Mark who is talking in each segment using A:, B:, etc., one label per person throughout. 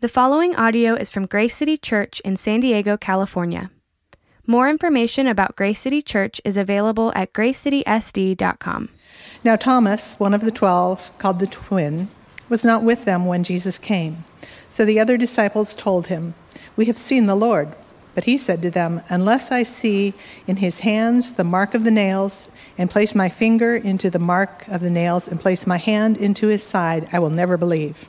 A: The following audio is from Grace City Church in San Diego, California. More information about Grace City Church is available at gracecitysd.com.
B: Now, Thomas, one of the twelve, called the twin, was not with them when Jesus came. So the other disciples told him, We have seen the Lord. But he said to them, Unless I see in his hands the mark of the nails, and place my finger into the mark of the nails, and place my hand into his side, I will never believe.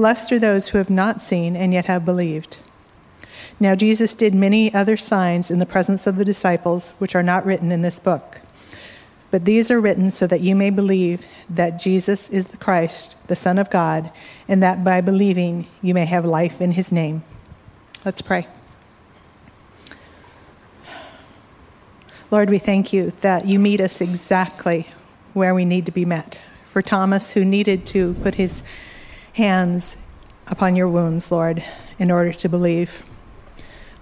B: Blessed are those who have not seen and yet have believed. Now Jesus did many other signs in the presence of the disciples, which are not written in this book. But these are written so that you may believe that Jesus is the Christ, the Son of God, and that by believing you may have life in his name. Let's pray. Lord, we thank you that you meet us exactly where we need to be met. For Thomas, who needed to put his hands upon your wounds, Lord, in order to believe.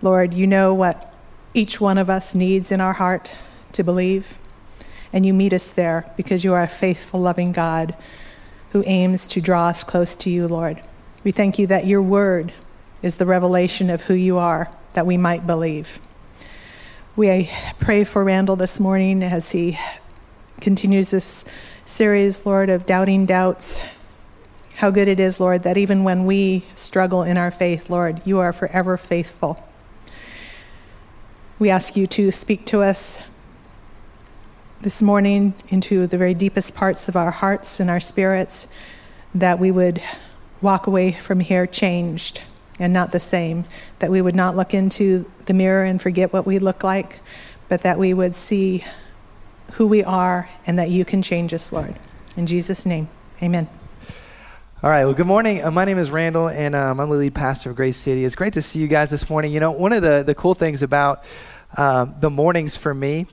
B: Lord, you know what each one of us needs in our heart to believe, and you meet us there because you are a faithful, loving God who aims to draw us close to you, Lord. We thank you that your word is the revelation of who you are, that we might believe. We pray for Randall this morning as he continues this series, Lord, of doubting doubts how good it is, Lord, that even when we struggle in our faith, Lord, you are forever faithful. We ask you to speak to us this morning into the very deepest parts of our hearts and our spirits, that we would walk away from here changed and not the same, that we would not look into the mirror and forget what we look like, but that we would see who we are and that you can change us, Lord. In Jesus' name, amen.
C: All right. Well, good morning. Uh, my name is Randall, and um, I'm the lead pastor of Grace City. It's great to see you guys this morning. You know, one of the, the cool things about um, the mornings for me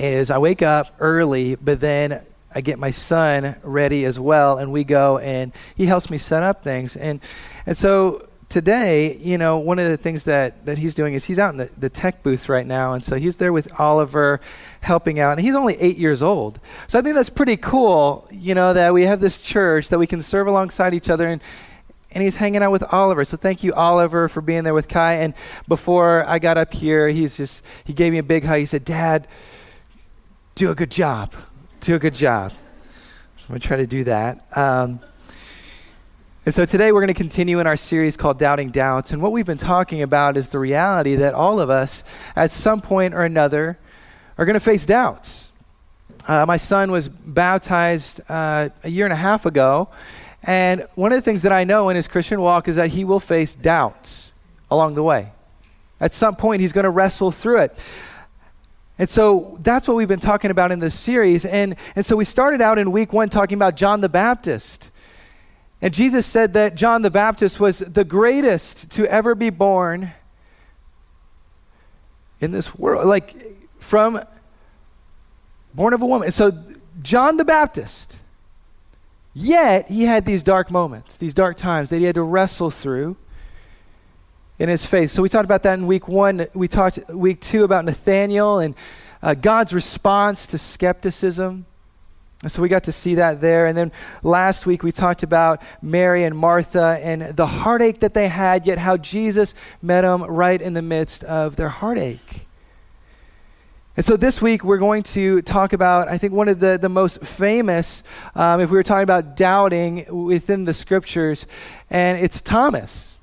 C: is I wake up early, but then I get my son ready as well, and we go, and he helps me set up things. And, and so today, you know, one of the things that, that he's doing is he's out in the, the tech booth right now. And so he's there with Oliver helping out. And he's only eight years old. So I think that's pretty cool, you know, that we have this church that we can serve alongside each other. And, and he's hanging out with Oliver. So thank you, Oliver, for being there with Kai. And before I got up here, he's just, he gave me a big hug. He said, Dad, do a good job. Do a good job. So I'm going to try to do that. Um, and so today we're going to continue in our series called Doubting Doubts. And what we've been talking about is the reality that all of us, at some point or another, are going to face doubts. Uh, my son was baptized uh, a year and a half ago. And one of the things that I know in his Christian walk is that he will face doubts along the way. At some point, he's going to wrestle through it. And so that's what we've been talking about in this series. And, and so we started out in week one talking about John the Baptist. And Jesus said that John the Baptist was the greatest to ever be born in this world, like from born of a woman. And so, John the Baptist, yet he had these dark moments, these dark times that he had to wrestle through in his faith. So, we talked about that in week one. We talked week two about Nathaniel and uh, God's response to skepticism. And so we got to see that there. And then last week we talked about Mary and Martha and the heartache that they had, yet how Jesus met them right in the midst of their heartache. And so this week we're going to talk about, I think, one of the, the most famous, um, if we were talking about doubting within the scriptures, and it's Thomas.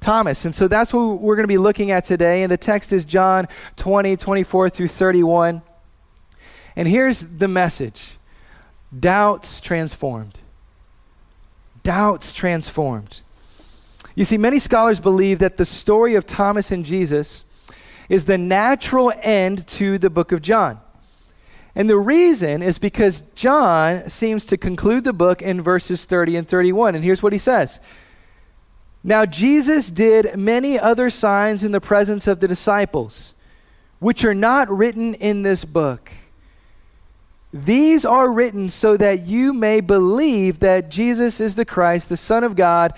C: Thomas. And so that's what we're going to be looking at today. And the text is John 20, 24 through 31. And here's the message Doubts transformed. Doubts transformed. You see, many scholars believe that the story of Thomas and Jesus is the natural end to the book of John. And the reason is because John seems to conclude the book in verses 30 and 31. And here's what he says Now, Jesus did many other signs in the presence of the disciples, which are not written in this book. These are written so that you may believe that Jesus is the Christ, the Son of God,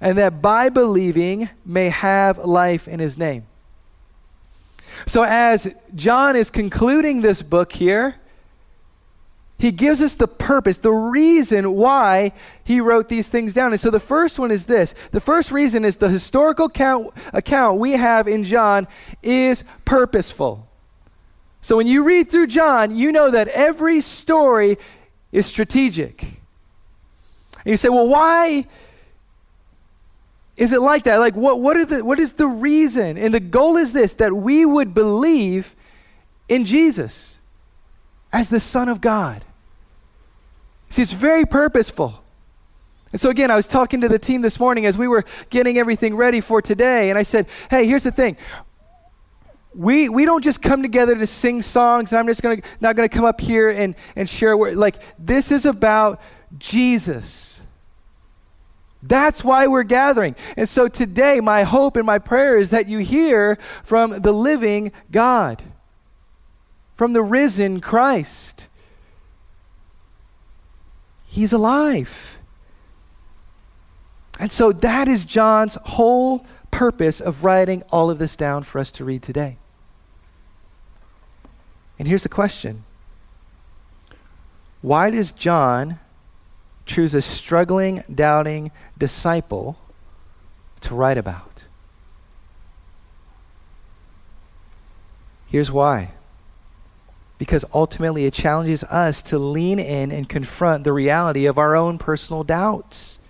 C: and that by believing may have life in his name. So, as John is concluding this book here, he gives us the purpose, the reason why he wrote these things down. And so the first one is this the first reason is the historical account, account we have in John is purposeful. So when you read through John, you know that every story is strategic. And you say, well, why is it like that? Like, what, what, are the, what is the reason? And the goal is this that we would believe in Jesus as the Son of God. See, it's very purposeful. And so, again, I was talking to the team this morning as we were getting everything ready for today, and I said, hey, here's the thing. We, we don't just come together to sing songs, and I'm just gonna, not going to come up here and, and share. Like, this is about Jesus. That's why we're gathering. And so today, my hope and my prayer is that you hear from the living God, from the risen Christ. He's alive. And so that is John's whole purpose of writing all of this down for us to read today. And here's the question Why does John choose a struggling, doubting disciple to write about? Here's why because ultimately it challenges us to lean in and confront the reality of our own personal doubts.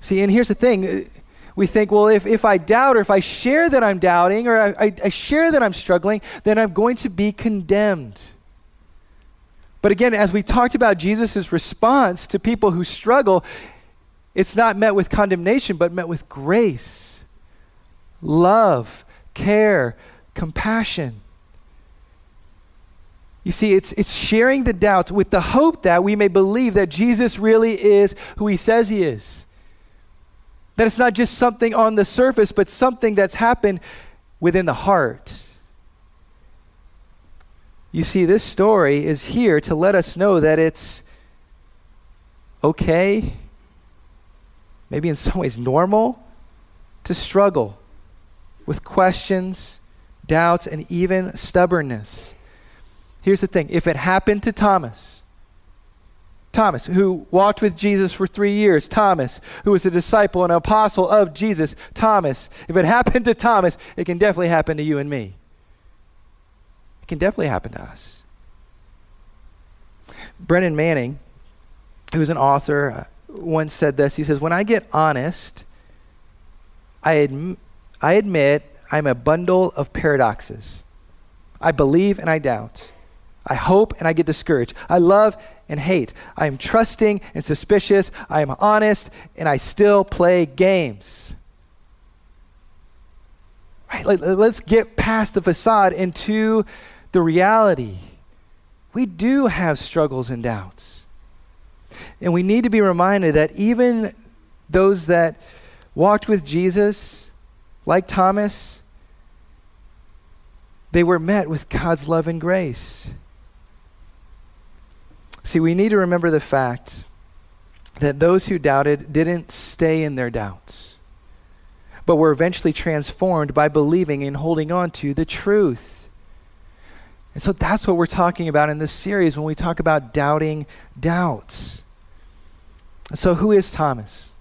C: See, and here's the thing we think, well, if, if I doubt or if I share that I'm doubting or I, I, I share that I'm struggling, then I'm going to be condemned. But again, as we talked about Jesus' response to people who struggle, it's not met with condemnation, but met with grace, love, care, compassion. You see, it's, it's sharing the doubts with the hope that we may believe that Jesus really is who he says he is. That it's not just something on the surface, but something that's happened within the heart. You see, this story is here to let us know that it's okay, maybe in some ways normal, to struggle with questions, doubts, and even stubbornness. Here's the thing if it happened to Thomas, Thomas, who walked with Jesus for three years, Thomas, who was a disciple and apostle of Jesus, Thomas, if it happened to Thomas, it can definitely happen to you and me. It can definitely happen to us. Brennan Manning, who's an author, uh, once said this. He says, When I get honest, I, adm- I admit I'm a bundle of paradoxes. I believe and I doubt. I hope and I get discouraged. I love and hate. I am trusting and suspicious. I am honest and I still play games. Right? Let's get past the facade into the reality. We do have struggles and doubts. And we need to be reminded that even those that walked with Jesus, like Thomas, they were met with God's love and grace. See, we need to remember the fact that those who doubted didn't stay in their doubts, but were eventually transformed by believing and holding on to the truth. And so that's what we're talking about in this series when we talk about doubting doubts. So, who is Thomas?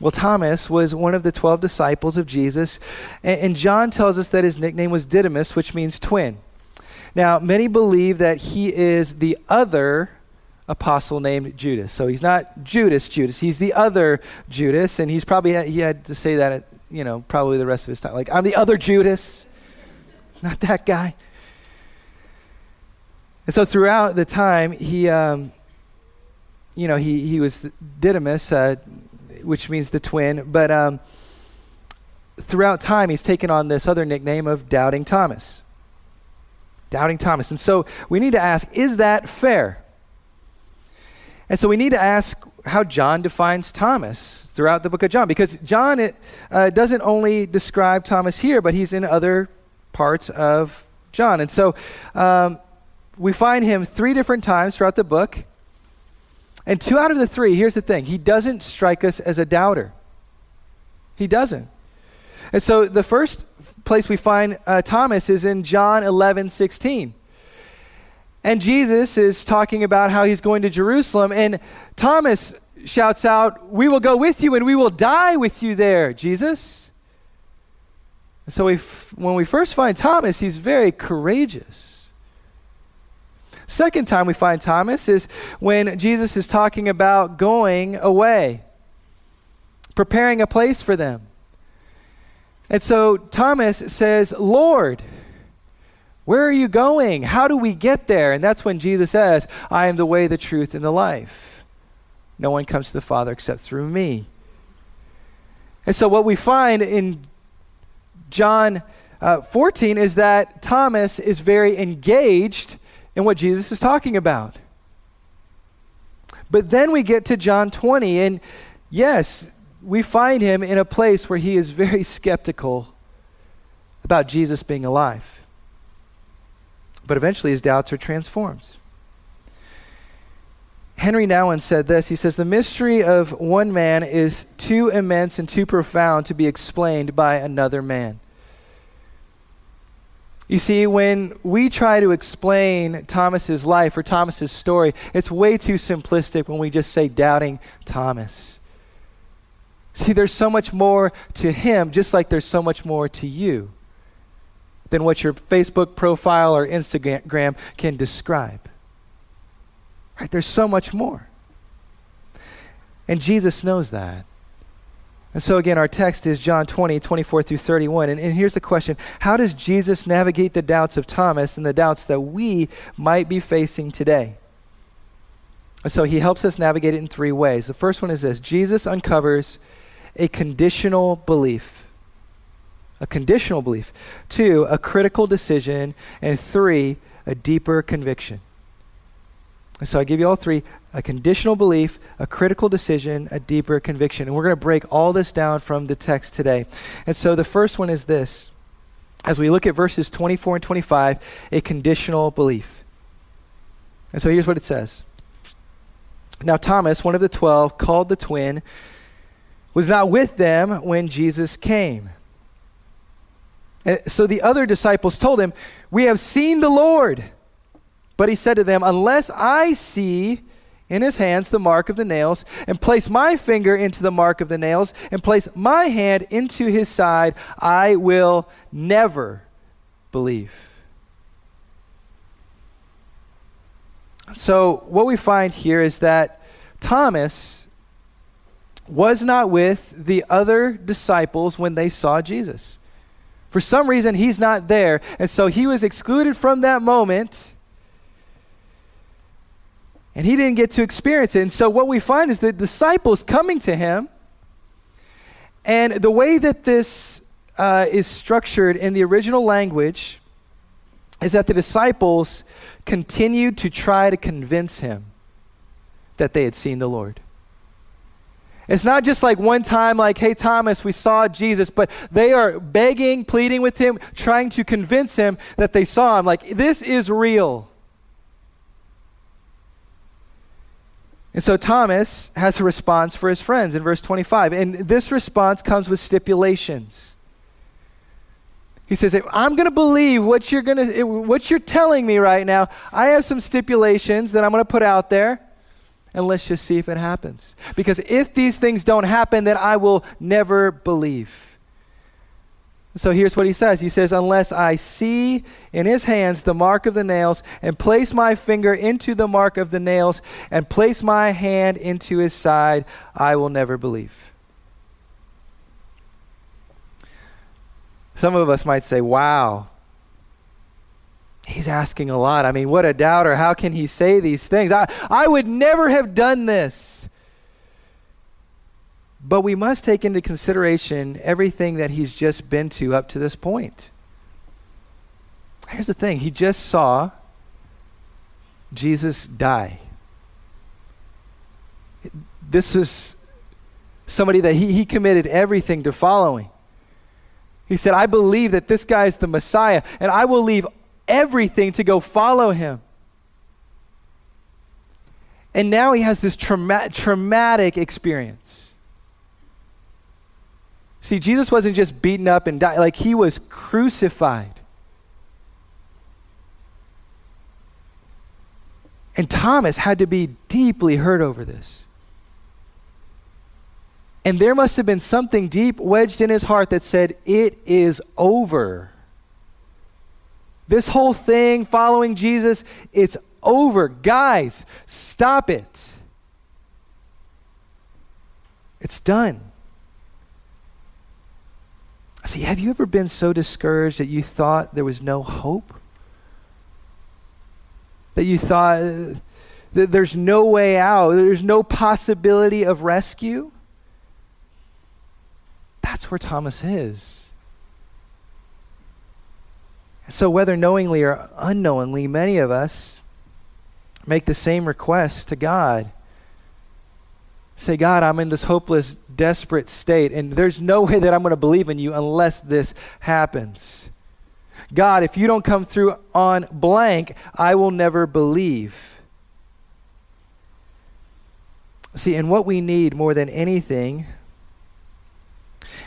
C: Well, Thomas was one of the 12 disciples of Jesus, and, and John tells us that his nickname was Didymus, which means twin. Now, many believe that he is the other apostle named Judas. So he's not Judas, Judas. He's the other Judas, and he's probably he had to say that, at, you know, probably the rest of his time. Like I'm the other Judas, not that guy. And so throughout the time, he, um, you know, he he was Didymus, uh, which means the twin, but. Um, throughout time, he's taken on this other nickname of Doubting Thomas. Doubting Thomas. And so we need to ask is that fair? And so we need to ask how John defines Thomas throughout the book of John, because John it, uh, doesn't only describe Thomas here, but he's in other parts of John. And so um, we find him three different times throughout the book. And two out of the three, here's the thing he doesn't strike us as a doubter. He doesn't. And so the first place we find uh, Thomas is in John 11 16. And Jesus is talking about how he's going to Jerusalem. And Thomas shouts out, We will go with you and we will die with you there, Jesus. And so we f- when we first find Thomas, he's very courageous. Second time we find Thomas is when Jesus is talking about going away, preparing a place for them. And so Thomas says, Lord, where are you going? How do we get there? And that's when Jesus says, I am the way, the truth, and the life. No one comes to the Father except through me. And so, what we find in John uh, 14 is that Thomas is very engaged in what Jesus is talking about. But then we get to John 20, and yes, we find him in a place where he is very skeptical about Jesus being alive. But eventually his doubts are transformed. Henri Nouwen said this He says, The mystery of one man is too immense and too profound to be explained by another man. You see, when we try to explain Thomas's life or Thomas's story, it's way too simplistic when we just say doubting Thomas. See, there's so much more to him, just like there's so much more to you than what your Facebook profile or Instagram can describe. Right? There's so much more. And Jesus knows that. And so, again, our text is John 20, 24 through 31. And, and here's the question How does Jesus navigate the doubts of Thomas and the doubts that we might be facing today? And so, he helps us navigate it in three ways. The first one is this Jesus uncovers a conditional belief a conditional belief. Two, a critical decision. And three, a deeper conviction. And so I give you all three a conditional belief, a critical decision, a deeper conviction. And we're going to break all this down from the text today. And so the first one is this as we look at verses 24 and 25, a conditional belief. And so here's what it says Now, Thomas, one of the twelve, called the twin, was not with them when Jesus came. Eh, so the other disciples told him, We have seen the Lord. But he said to them, Unless I see in his hands the mark of the nails, and place my finger into the mark of the nails, and place my hand into his side, I will never believe. So, what we find here is that Thomas was not with the other disciples when they saw Jesus. For some reason, he's not there. And so he was excluded from that moment. And he didn't get to experience it. And so what we find is the disciples coming to him. And the way that this uh, is structured in the original language is that the disciples continued to try to convince him that they had seen the Lord. It's not just like one time, like, hey, Thomas, we saw Jesus, but they are begging, pleading with him, trying to convince him that they saw him. Like, this is real. And so Thomas has a response for his friends in verse 25. And this response comes with stipulations. He says, I'm going to believe what you're to what you're telling me right now. I have some stipulations that I'm going to put out there and let's just see if it happens. Because if these things don't happen, then I will never believe. So here's what he says He says, Unless I see in his hands the mark of the nails, and place my finger into the mark of the nails, and place my hand into his side, I will never believe. Some of us might say, Wow, He's asking a lot. I mean, what a doubter. How can he say these things? I, I would never have done this. But we must take into consideration everything that he's just been to up to this point. Here's the thing he just saw Jesus die. this is somebody that he, he committed everything to following. He said, I believe that this guy is the Messiah, and I will leave everything to go follow him. And now he has this trauma- traumatic experience. See, Jesus wasn't just beaten up and died, like he was crucified. And Thomas had to be deeply hurt over this. And there must have been something deep wedged in his heart that said, It is over. This whole thing following Jesus, it's over. Guys, stop it. It's done. See, have you ever been so discouraged that you thought there was no hope? That you thought uh, that there's no way out, there's no possibility of rescue? That's where Thomas is. So, whether knowingly or unknowingly, many of us make the same request to God. Say, God, I'm in this hopeless, desperate state, and there's no way that I'm going to believe in you unless this happens. God, if you don't come through on blank, I will never believe. See, and what we need more than anything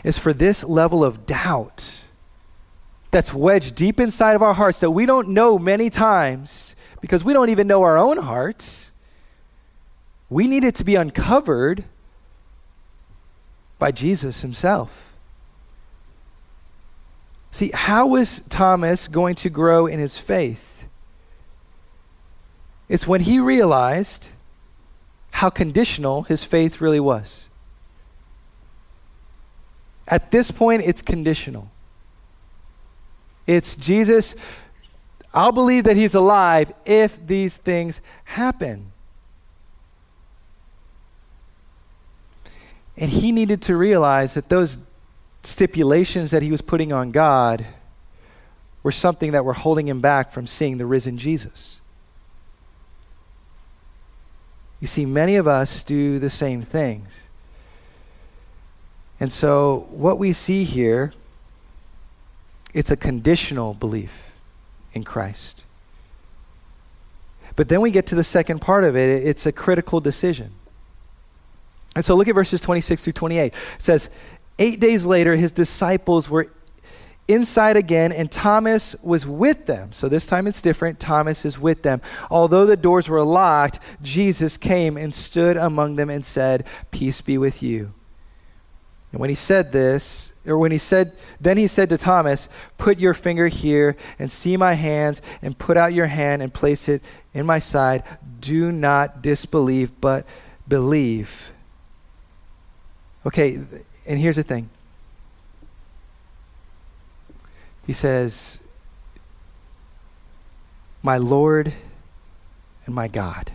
C: is for this level of doubt that's wedged deep inside of our hearts that we don't know many times because we don't even know our own hearts. We need it to be uncovered by Jesus himself. See, how was Thomas going to grow in his faith? It's when he realized how conditional his faith really was. At this point, it's conditional. It's Jesus, I'll believe that he's alive if these things happen. And he needed to realize that those stipulations that he was putting on God were something that were holding him back from seeing the risen Jesus. You see, many of us do the same things. And so, what we see here, it's a conditional belief in Christ. But then we get to the second part of it, it's a critical decision. And so, look at verses 26 through 28. It says, Eight days later, his disciples were inside again, and Thomas was with them. So this time it's different. Thomas is with them. Although the doors were locked, Jesus came and stood among them and said, Peace be with you. And when he said this, or when he said, then he said to Thomas, Put your finger here and see my hands, and put out your hand and place it in my side. Do not disbelieve, but believe. Okay, and here's the thing. He says, My Lord and my God.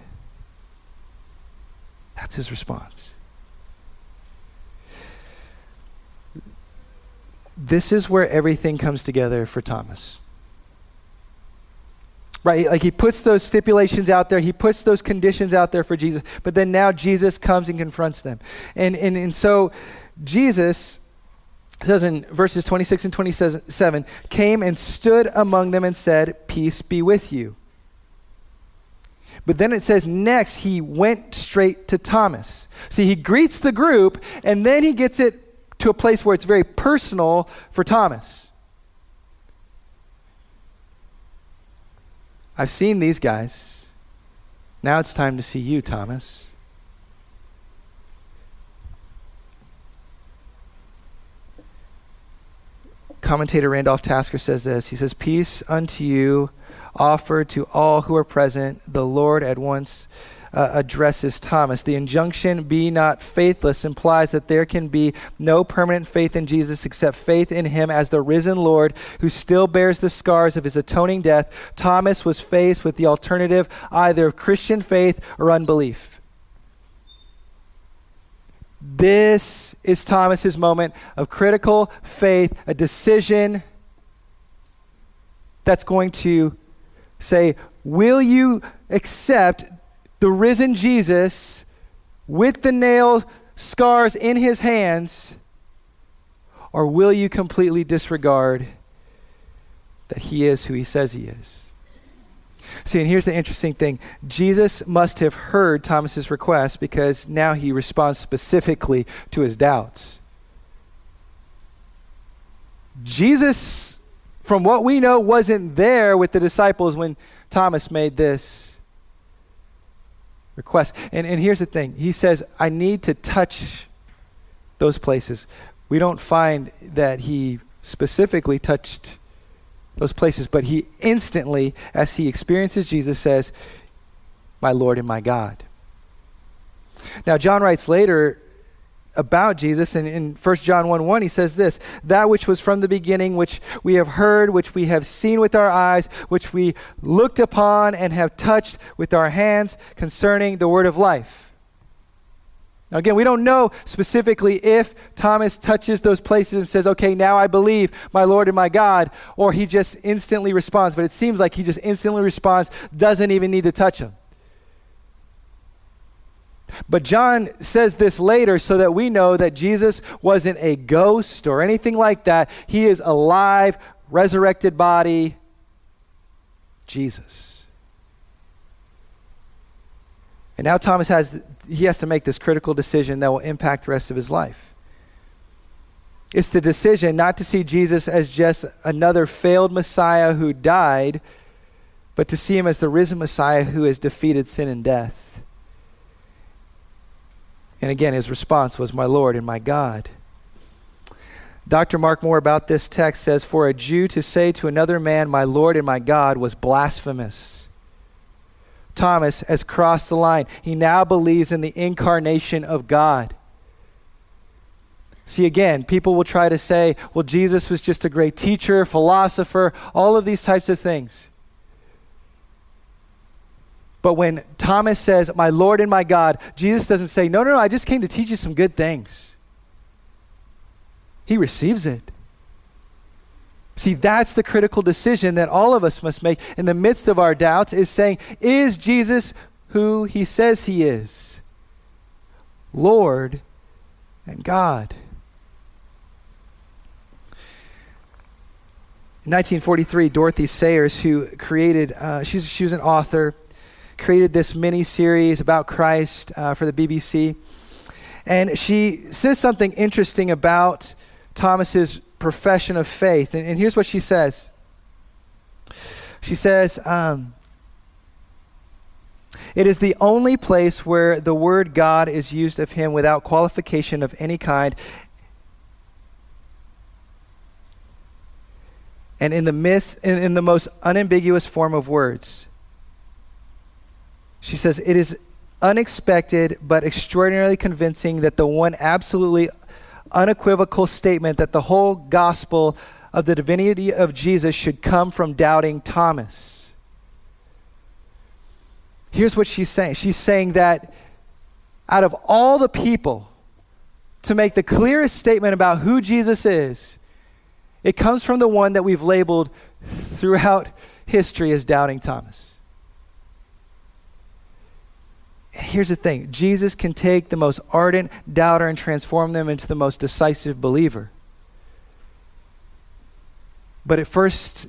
C: That's his response. This is where everything comes together for Thomas. Right? Like he puts those stipulations out there, he puts those conditions out there for Jesus, but then now Jesus comes and confronts them. And, and, and so Jesus says in verses 26 and 27 came and stood among them and said, Peace be with you. But then it says next, he went straight to Thomas. See, he greets the group and then he gets it to a place where it's very personal for Thomas. I've seen these guys. Now it's time to see you, Thomas. Commentator Randolph Tasker says this. He says, Peace unto you offered to all who are present. The Lord at once uh, addresses Thomas. The injunction, be not faithless, implies that there can be no permanent faith in Jesus except faith in him as the risen Lord who still bears the scars of his atoning death. Thomas was faced with the alternative either of Christian faith or unbelief. This is Thomas's moment of critical faith, a decision that's going to say, Will you accept the risen Jesus with the nail scars in his hands? Or will you completely disregard that he is who he says he is? See, and here's the interesting thing Jesus must have heard Thomas's request because now he responds specifically to his doubts. Jesus, from what we know, wasn't there with the disciples when Thomas made this request. And, and here's the thing He says, I need to touch those places. We don't find that he specifically touched those places, but he instantly, as he experiences Jesus, says, My Lord and my God. Now, John writes later about Jesus. And in 1 John 1 1, he says this That which was from the beginning, which we have heard, which we have seen with our eyes, which we looked upon and have touched with our hands concerning the word of life. Now, again, we don't know specifically if Thomas touches those places and says, Okay, now I believe my Lord and my God, or he just instantly responds. But it seems like he just instantly responds, doesn't even need to touch them. But John says this later so that we know that Jesus wasn't a ghost or anything like that. He is alive, resurrected body, Jesus. And now Thomas has he has to make this critical decision that will impact the rest of his life. It's the decision not to see Jesus as just another failed Messiah who died, but to see him as the risen Messiah who has defeated sin and death. And again, his response was, My Lord and my God. Dr. Mark Moore about this text says, For a Jew to say to another man, My Lord and my God, was blasphemous. Thomas has crossed the line. He now believes in the incarnation of God. See, again, people will try to say, well, Jesus was just a great teacher, philosopher, all of these types of things. But when Thomas says, My Lord and my God, Jesus doesn't say, No, no, no, I just came to teach you some good things. He receives it. See, that's the critical decision that all of us must make in the midst of our doubts is saying, Is Jesus who he says he is? Lord and God. In 1943, Dorothy Sayers, who created, uh, she was an author, created this mini series about Christ uh, for the BBC. And she says something interesting about Thomas's profession of faith. And, and here's what she says She says, um, It is the only place where the word God is used of him without qualification of any kind. And in the, in, in the most unambiguous form of words. She says, It is unexpected but extraordinarily convincing that the one absolutely unequivocal statement that the whole gospel of the divinity of Jesus should come from doubting Thomas. Here's what she's saying she's saying that out of all the people to make the clearest statement about who Jesus is, it comes from the one that we've labeled throughout history as doubting Thomas. Here's the thing Jesus can take the most ardent doubter and transform them into the most decisive believer. But it first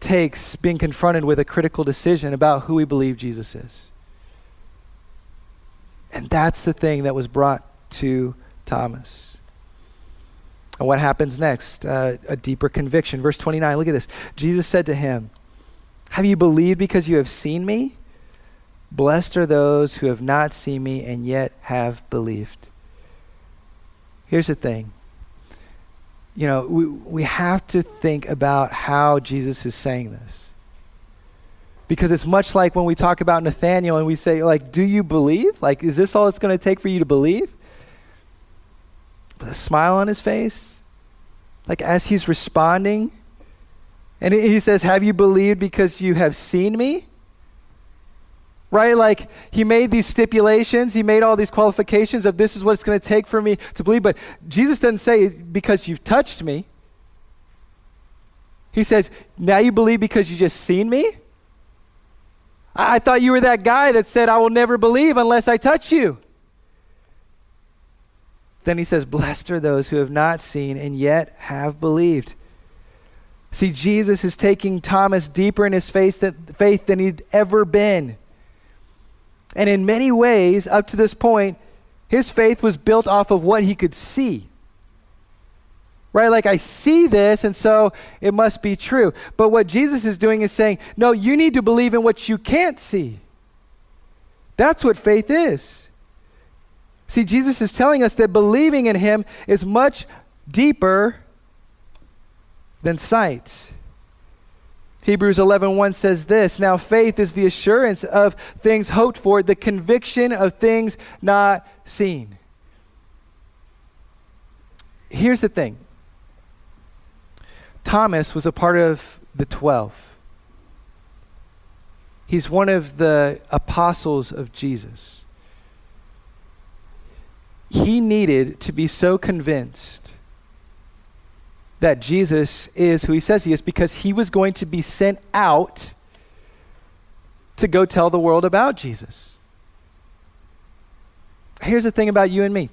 C: takes being confronted with a critical decision about who we believe Jesus is. And that's the thing that was brought to Thomas. And what happens next? Uh, a deeper conviction. Verse 29, look at this. Jesus said to him, Have you believed because you have seen me? Blessed are those who have not seen me and yet have believed. Here's the thing. You know, we, we have to think about how Jesus is saying this. Because it's much like when we talk about Nathaniel and we say, like, do you believe? Like, is this all it's going to take for you to believe? With a smile on his face, like as he's responding. And he says, Have you believed because you have seen me? Right? Like he made these stipulations, he made all these qualifications of this is what it's going to take for me to believe. But Jesus doesn't say because you've touched me. He says, now you believe because you just seen me? I, I thought you were that guy that said, I will never believe unless I touch you. Then he says, Blessed are those who have not seen and yet have believed. See, Jesus is taking Thomas deeper in his faith, faith than he'd ever been. And in many ways, up to this point, his faith was built off of what he could see. Right? Like, I see this, and so it must be true. But what Jesus is doing is saying, no, you need to believe in what you can't see. That's what faith is. See, Jesus is telling us that believing in him is much deeper than sight. Hebrews 11:1 says this, now faith is the assurance of things hoped for, the conviction of things not seen. Here's the thing. Thomas was a part of the 12. He's one of the apostles of Jesus. He needed to be so convinced that Jesus is who he says he is because he was going to be sent out to go tell the world about Jesus. Here's the thing about you and me.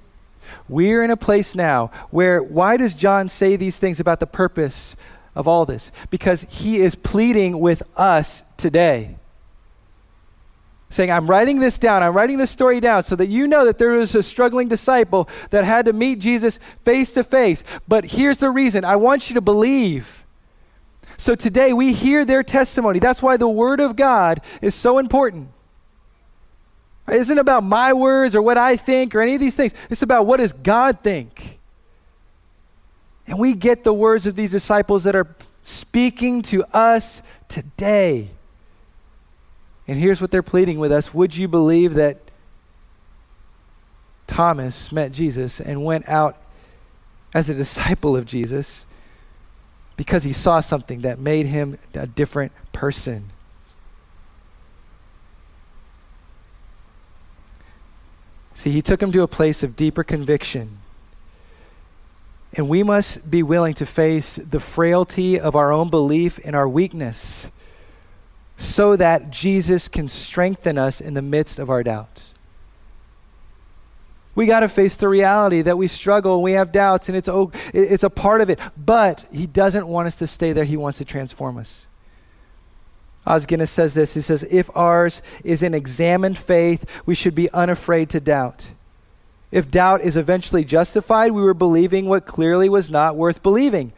C: We're in a place now where, why does John say these things about the purpose of all this? Because he is pleading with us today saying, I'm writing this down. I'm writing this story down so that you know that there was a struggling disciple that had to meet Jesus face to face. But here's the reason I want you to believe. So today we hear their testimony. That's why the Word of God is so important. It isn't about my words or what I think or any of these things. It's about what does God think. And we get the words of these disciples that are speaking to us today. And here's what they're pleading with us Would you believe that Thomas met Jesus and went out as a disciple of Jesus because he saw something that made him a different person? See, he took him to a place of deeper conviction. And we must be willing to face the frailty of our own belief and our weakness so that Jesus can strengthen us in the midst of our doubts. We got to face the reality that we struggle we have doubts, and it's, it's a part of it. But He doesn't want us to stay there, He wants to transform us. Os Guinness says this He says, If ours is an examined faith, we should be unafraid to doubt. If doubt is eventually justified, we were believing what clearly was not worth believing.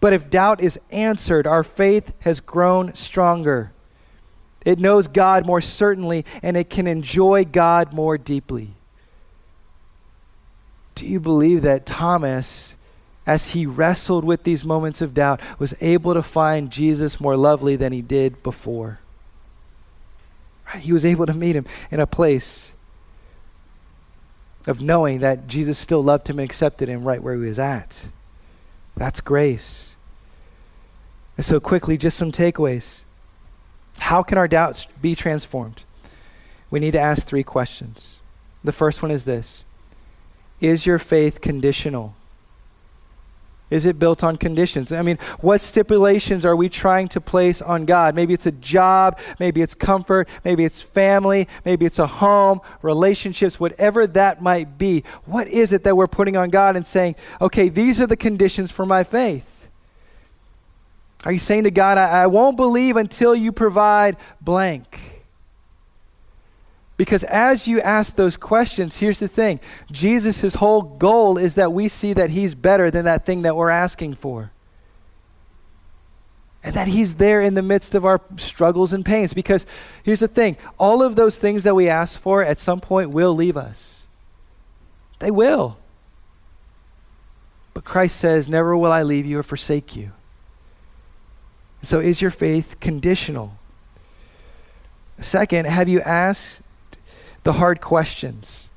C: But if doubt is answered, our faith has grown stronger. It knows God more certainly, and it can enjoy God more deeply. Do you believe that Thomas, as he wrestled with these moments of doubt, was able to find Jesus more lovely than he did before? Right? He was able to meet him in a place of knowing that Jesus still loved him and accepted him right where he was at. That's grace. And so, quickly, just some takeaways. How can our doubts be transformed? We need to ask three questions. The first one is this Is your faith conditional? Is it built on conditions? I mean, what stipulations are we trying to place on God? Maybe it's a job, maybe it's comfort, maybe it's family, maybe it's a home, relationships, whatever that might be. What is it that we're putting on God and saying, okay, these are the conditions for my faith? Are you saying to God, I, I won't believe until you provide blank? Because as you ask those questions, here's the thing Jesus' whole goal is that we see that he's better than that thing that we're asking for. And that he's there in the midst of our struggles and pains. Because here's the thing all of those things that we ask for at some point will leave us. They will. But Christ says, Never will I leave you or forsake you. So, is your faith conditional? Second, have you asked the hard questions?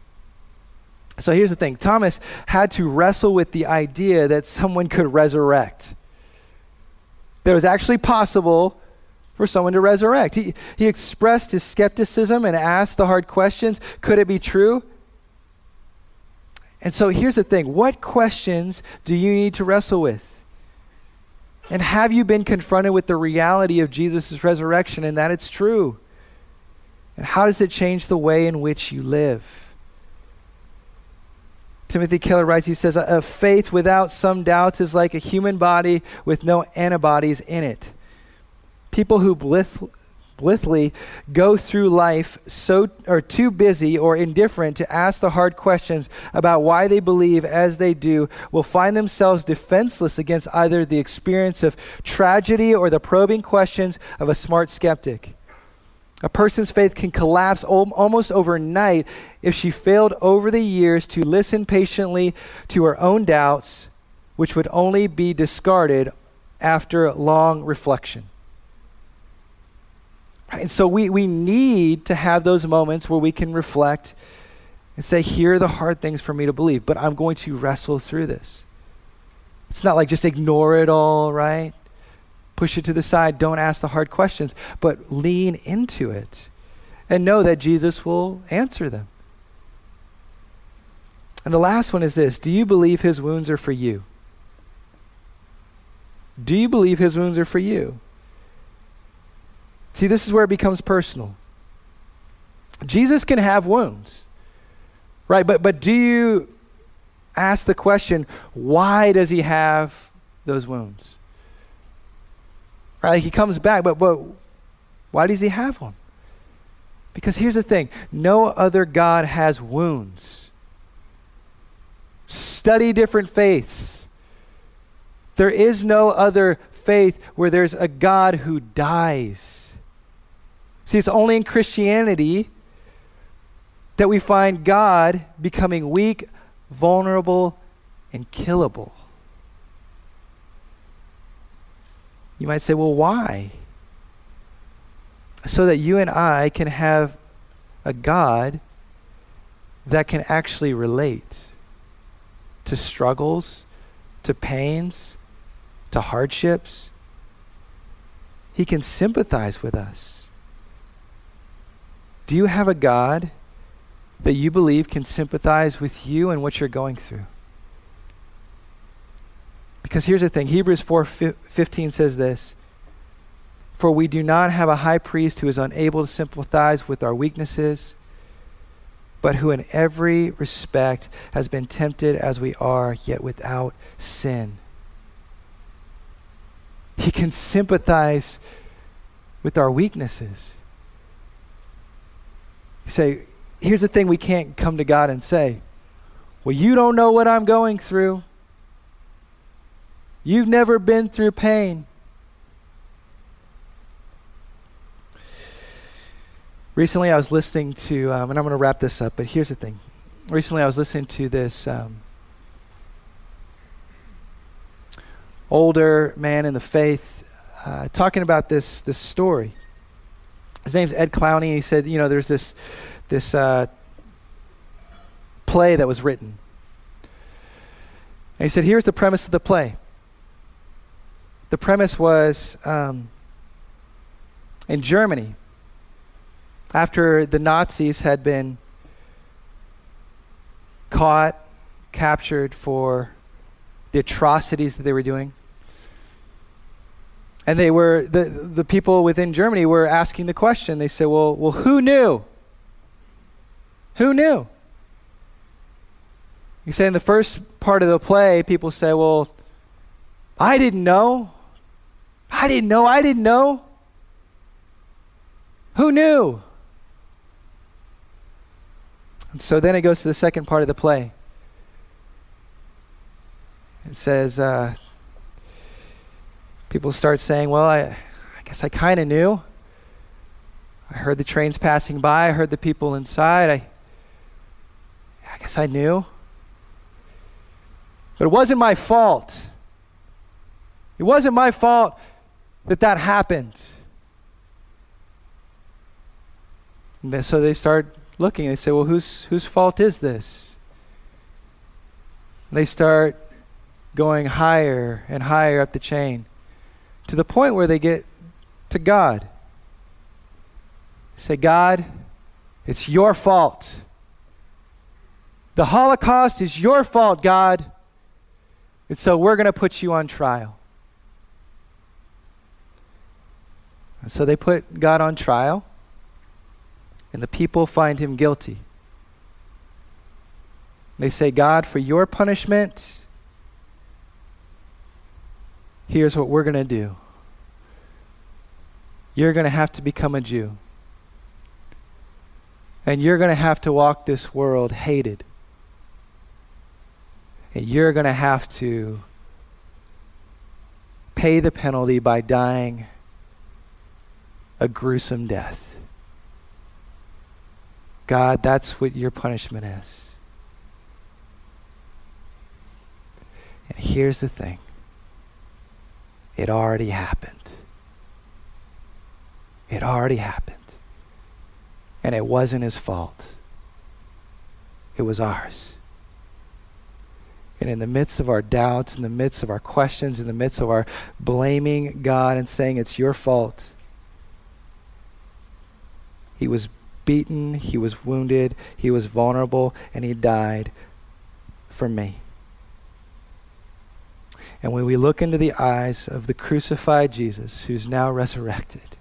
C: So, here's the thing Thomas had to wrestle with the idea that someone could resurrect. That it was actually possible for someone to resurrect. He, he expressed his skepticism and asked the hard questions could it be true? And so, here's the thing what questions do you need to wrestle with? And have you been confronted with the reality of Jesus' resurrection and that it's true? And how does it change the way in which you live? Timothy Keller writes, he says, A faith without some doubts is like a human body with no antibodies in it. People who blith, blithely go through life so are too busy or indifferent to ask the hard questions about why they believe as they do will find themselves defenseless against either the experience of tragedy or the probing questions of a smart skeptic. A person's faith can collapse almost overnight if she failed over the years to listen patiently to her own doubts, which would only be discarded after long reflection. And so we, we need to have those moments where we can reflect and say, here are the hard things for me to believe, but I'm going to wrestle through this. It's not like just ignore it all, right? push it to the side. Don't ask the hard questions, but lean into it and know that Jesus will answer them. And the last one is this Do you believe his wounds are for you? Do you believe his wounds are for you? See, this is where it becomes personal. Jesus can have wounds, right? But, but do you ask the question, why does he have those wounds? Right? He comes back, but, but why does he have them? Because here's the thing no other God has wounds. Study different faiths. There is no other faith where there's a God who dies. See, it's only in Christianity that we find God becoming weak, vulnerable, and killable. You might say, well, why? So that you and I can have a God that can actually relate to struggles, to pains, to hardships. He can sympathize with us. Do you have a God that you believe can sympathize with you and what you're going through? Because here's the thing Hebrews 4:15 says this For we do not have a high priest who is unable to sympathize with our weaknesses, but who in every respect has been tempted as we are, yet without sin. He can sympathize with our weaknesses. Say, here's the thing we can't come to God and say, Well, you don't know what I'm going through. You've never been through pain. Recently, I was listening to, um, and I'm going to wrap this up, but here's the thing. Recently, I was listening to this um, older man in the faith uh, talking about this, this story. His name's Ed Clowney. He said, you know, there's this, this uh, play that was written. And he said, here's the premise of the play the premise was um, in Germany, after the Nazis had been caught, captured for the atrocities that they were doing. And they were the the people within Germany were asking the question. They said, "Well, well, who knew? Who knew?" You say in the first part of the play, people say, "Well, I didn't know. I didn't know. I didn't know. Who knew? And so then it goes to the second part of the play. It says, uh, people start saying, Well, I, I guess I kind of knew. I heard the trains passing by, I heard the people inside. I, I guess I knew. But it wasn't my fault. It wasn't my fault that that happened. So they start looking. They say, well, whose, whose fault is this? And they start going higher and higher up the chain to the point where they get to God. Say, God, it's your fault. The Holocaust is your fault, God. And so we're going to put you on trial. And so they put God on trial, and the people find him guilty. They say, God, for your punishment, here's what we're going to do. You're going to have to become a Jew. And you're going to have to walk this world hated. And you're going to have to pay the penalty by dying a gruesome death. God, that's what your punishment is. And here's the thing it already happened. It already happened. And it wasn't his fault, it was ours. And in the midst of our doubts, in the midst of our questions, in the midst of our blaming God and saying it's your fault, he was beaten, he was wounded, he was vulnerable, and he died for me. And when we look into the eyes of the crucified Jesus, who's now resurrected,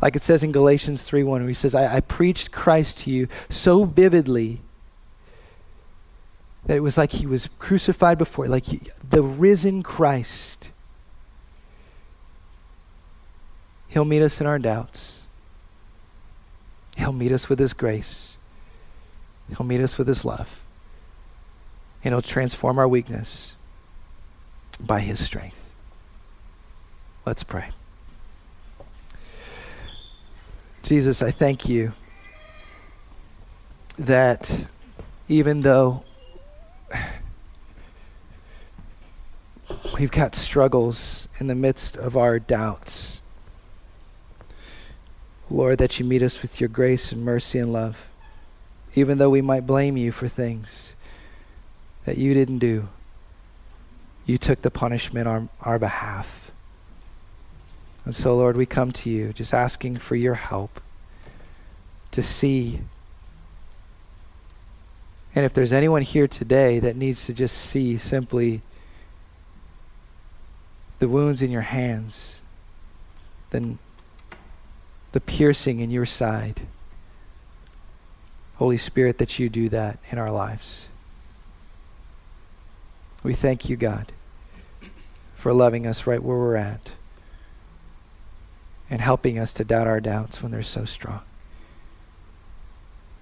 C: like it says in Galatians 3 1, where he says, I, I preached Christ to you so vividly that it was like he was crucified before, like he, the risen Christ. He'll meet us in our doubts. He'll meet us with his grace. He'll meet us with his love. And he'll transform our weakness by his strength. Let's pray. Jesus, I thank you that even though we've got struggles in the midst of our doubts, Lord, that you meet us with your grace and mercy and love, even though we might blame you for things that you didn't do you took the punishment on our behalf. And so, Lord, we come to you just asking for your help to see. And if there's anyone here today that needs to just see simply the wounds in your hands, then the piercing in your side, Holy Spirit, that you do that in our lives. We thank you, God for loving us right where we're at and helping us to doubt our doubts when they're so strong.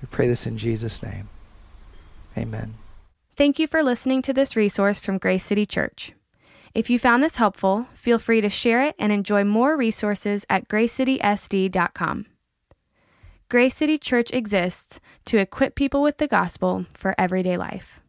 C: We pray this in Jesus' name. Amen.
A: Thank you for listening to this resource from Grace City Church. If you found this helpful, feel free to share it and enjoy more resources at gracecitysd.com. Grace City Church exists to equip people with the gospel for everyday life.